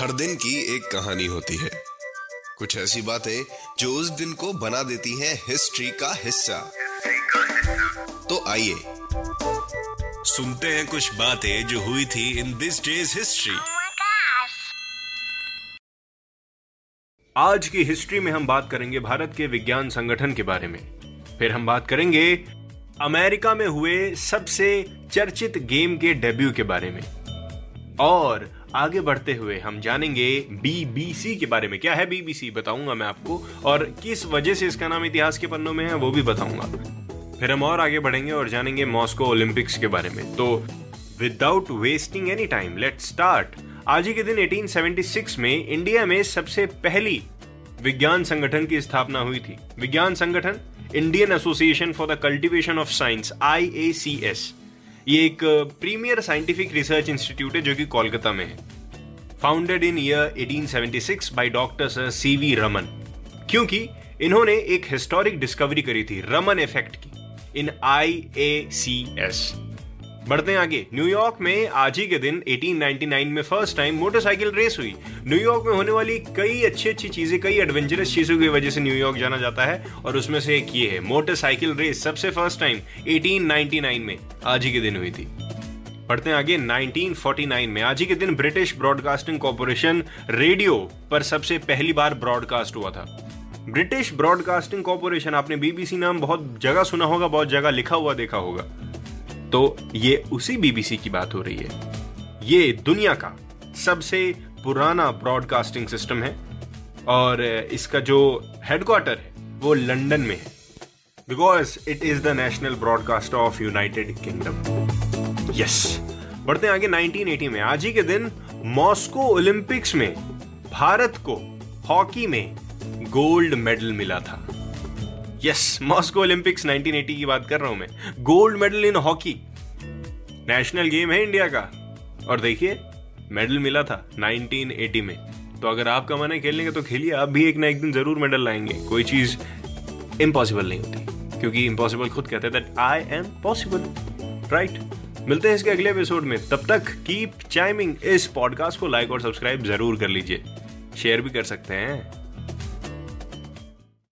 हर दिन की एक कहानी होती है। कुछ ऐसी बातें जो उस दिन को बना देती हैं हिस्ट्री का हिस्सा। तो आइए सुनते हैं कुछ बातें जो हुई थी इन दिस डेज़ हिस्ट्री. आज की हिस्ट्री में हम बात करेंगे भारत के विज्ञान संगठन के बारे में। फिर हम बात करेंगे अमेरिका में हुए सबसे चर्चित गेम के डेब्यू के बारे में। और आगे बढ़ते हुए हम जानेंगे बीबीसी के बारे में। क्या है बीबीसी बताऊँगा मैं आपको। और किस वजह से इसका नाम इतिहास के पन्नों में है, वो भी बताऊँगा। फिर हम और आगे बढ़ेंगे और जानेंगे मॉस्को ओलंपिक्स के बारे में। तो without wasting any time let start आज ही के दिन 1876 में इंडिया में सबसे पहली विज्ञान संगठन की स्थापना हुई थी। विज्ञान संगठन Indian Association for the Cultivation of Science IACS ये एक प्रीमियर साइंटिफिक रिसर्च इंस्टीट्यूट है जो कि कोलकाता में है। Founded in year 1876 by doctor sir C V Raman क्योंकि इन्होंने एक हिस्टोरिक डिस्कवरी करी थी रमन इफ़ेक्ट की इन आई ए सी एस बढ़ते हैं आगे। न्यूयॉर्क में आज ही के दिन 1899 में फ़र्स्ट टाइम मोटरसाइकिल रेस हुई। न्यूयॉर्क में होने वाली कई अच्छी अच्छी चीज़ें, कई एडवेंचरस चीज़ों की वजह से न्यूयॉर्क जाना जाता है और उसमें से एक ये है मोटरसाइकिल रेस सबसे फ़र्स्ट टाइम 1899 में आज ही के दिन हुई थी। पढ़ते हैं आगे 1949 में आज ही के दिन ब्रिटिश ब्रॉडकास्टिंग कॉरपोरेशन रेडियो पर सबसे पहली बार ब्रॉडकास्ट हुआ था। ब्रिटिश ब्रॉडकास्टिंग कॉरपोरेशन आपने बीबीसी नाम बहुत जगह सुना होगा, बहुत जगह लिखा हुआ, देखा होगा। तो ये उसी बीबीसी की बात हो रही है। ये दुनिया का सबसे पुराना ब्रॉडकास्टिंग सिस्टम है और इसका जो हेडक्वार्टर है, वो लंदन में है। Because it is the national broadcaster of United Kingdom yes बढ़ते हैं आगे 1980 में। आज ही के दिन मॉस्को ओलंपिक्स में भारत को हॉकी में गोल्ड मेडल मिला था। यस मॉस्को ओलंपिक्स 1980 की बात कर रहा हूँ मैं। Gold medal in hockey national game है इंडिया का। और देखिए मेडल मिला था 1980 में। तो अगर आपका मन है खेलने का तो खेलिए। आप भी एक ना एक दिन ज़रूर मेडल लाएँगे। कोई चीज़ इम्पॉसिबल नहीं होती। क्योंकि इम्पॉसिबल खुद कहते हैं that I am possible right मिलते हैं इसके अगले एपिसोड में। तब तक कीप चाइमिंग इस पॉडकास्ट को लाइक और सब्सक्राइब ज़रूर कर लीजिए। शेयर भी कर सकते हैं।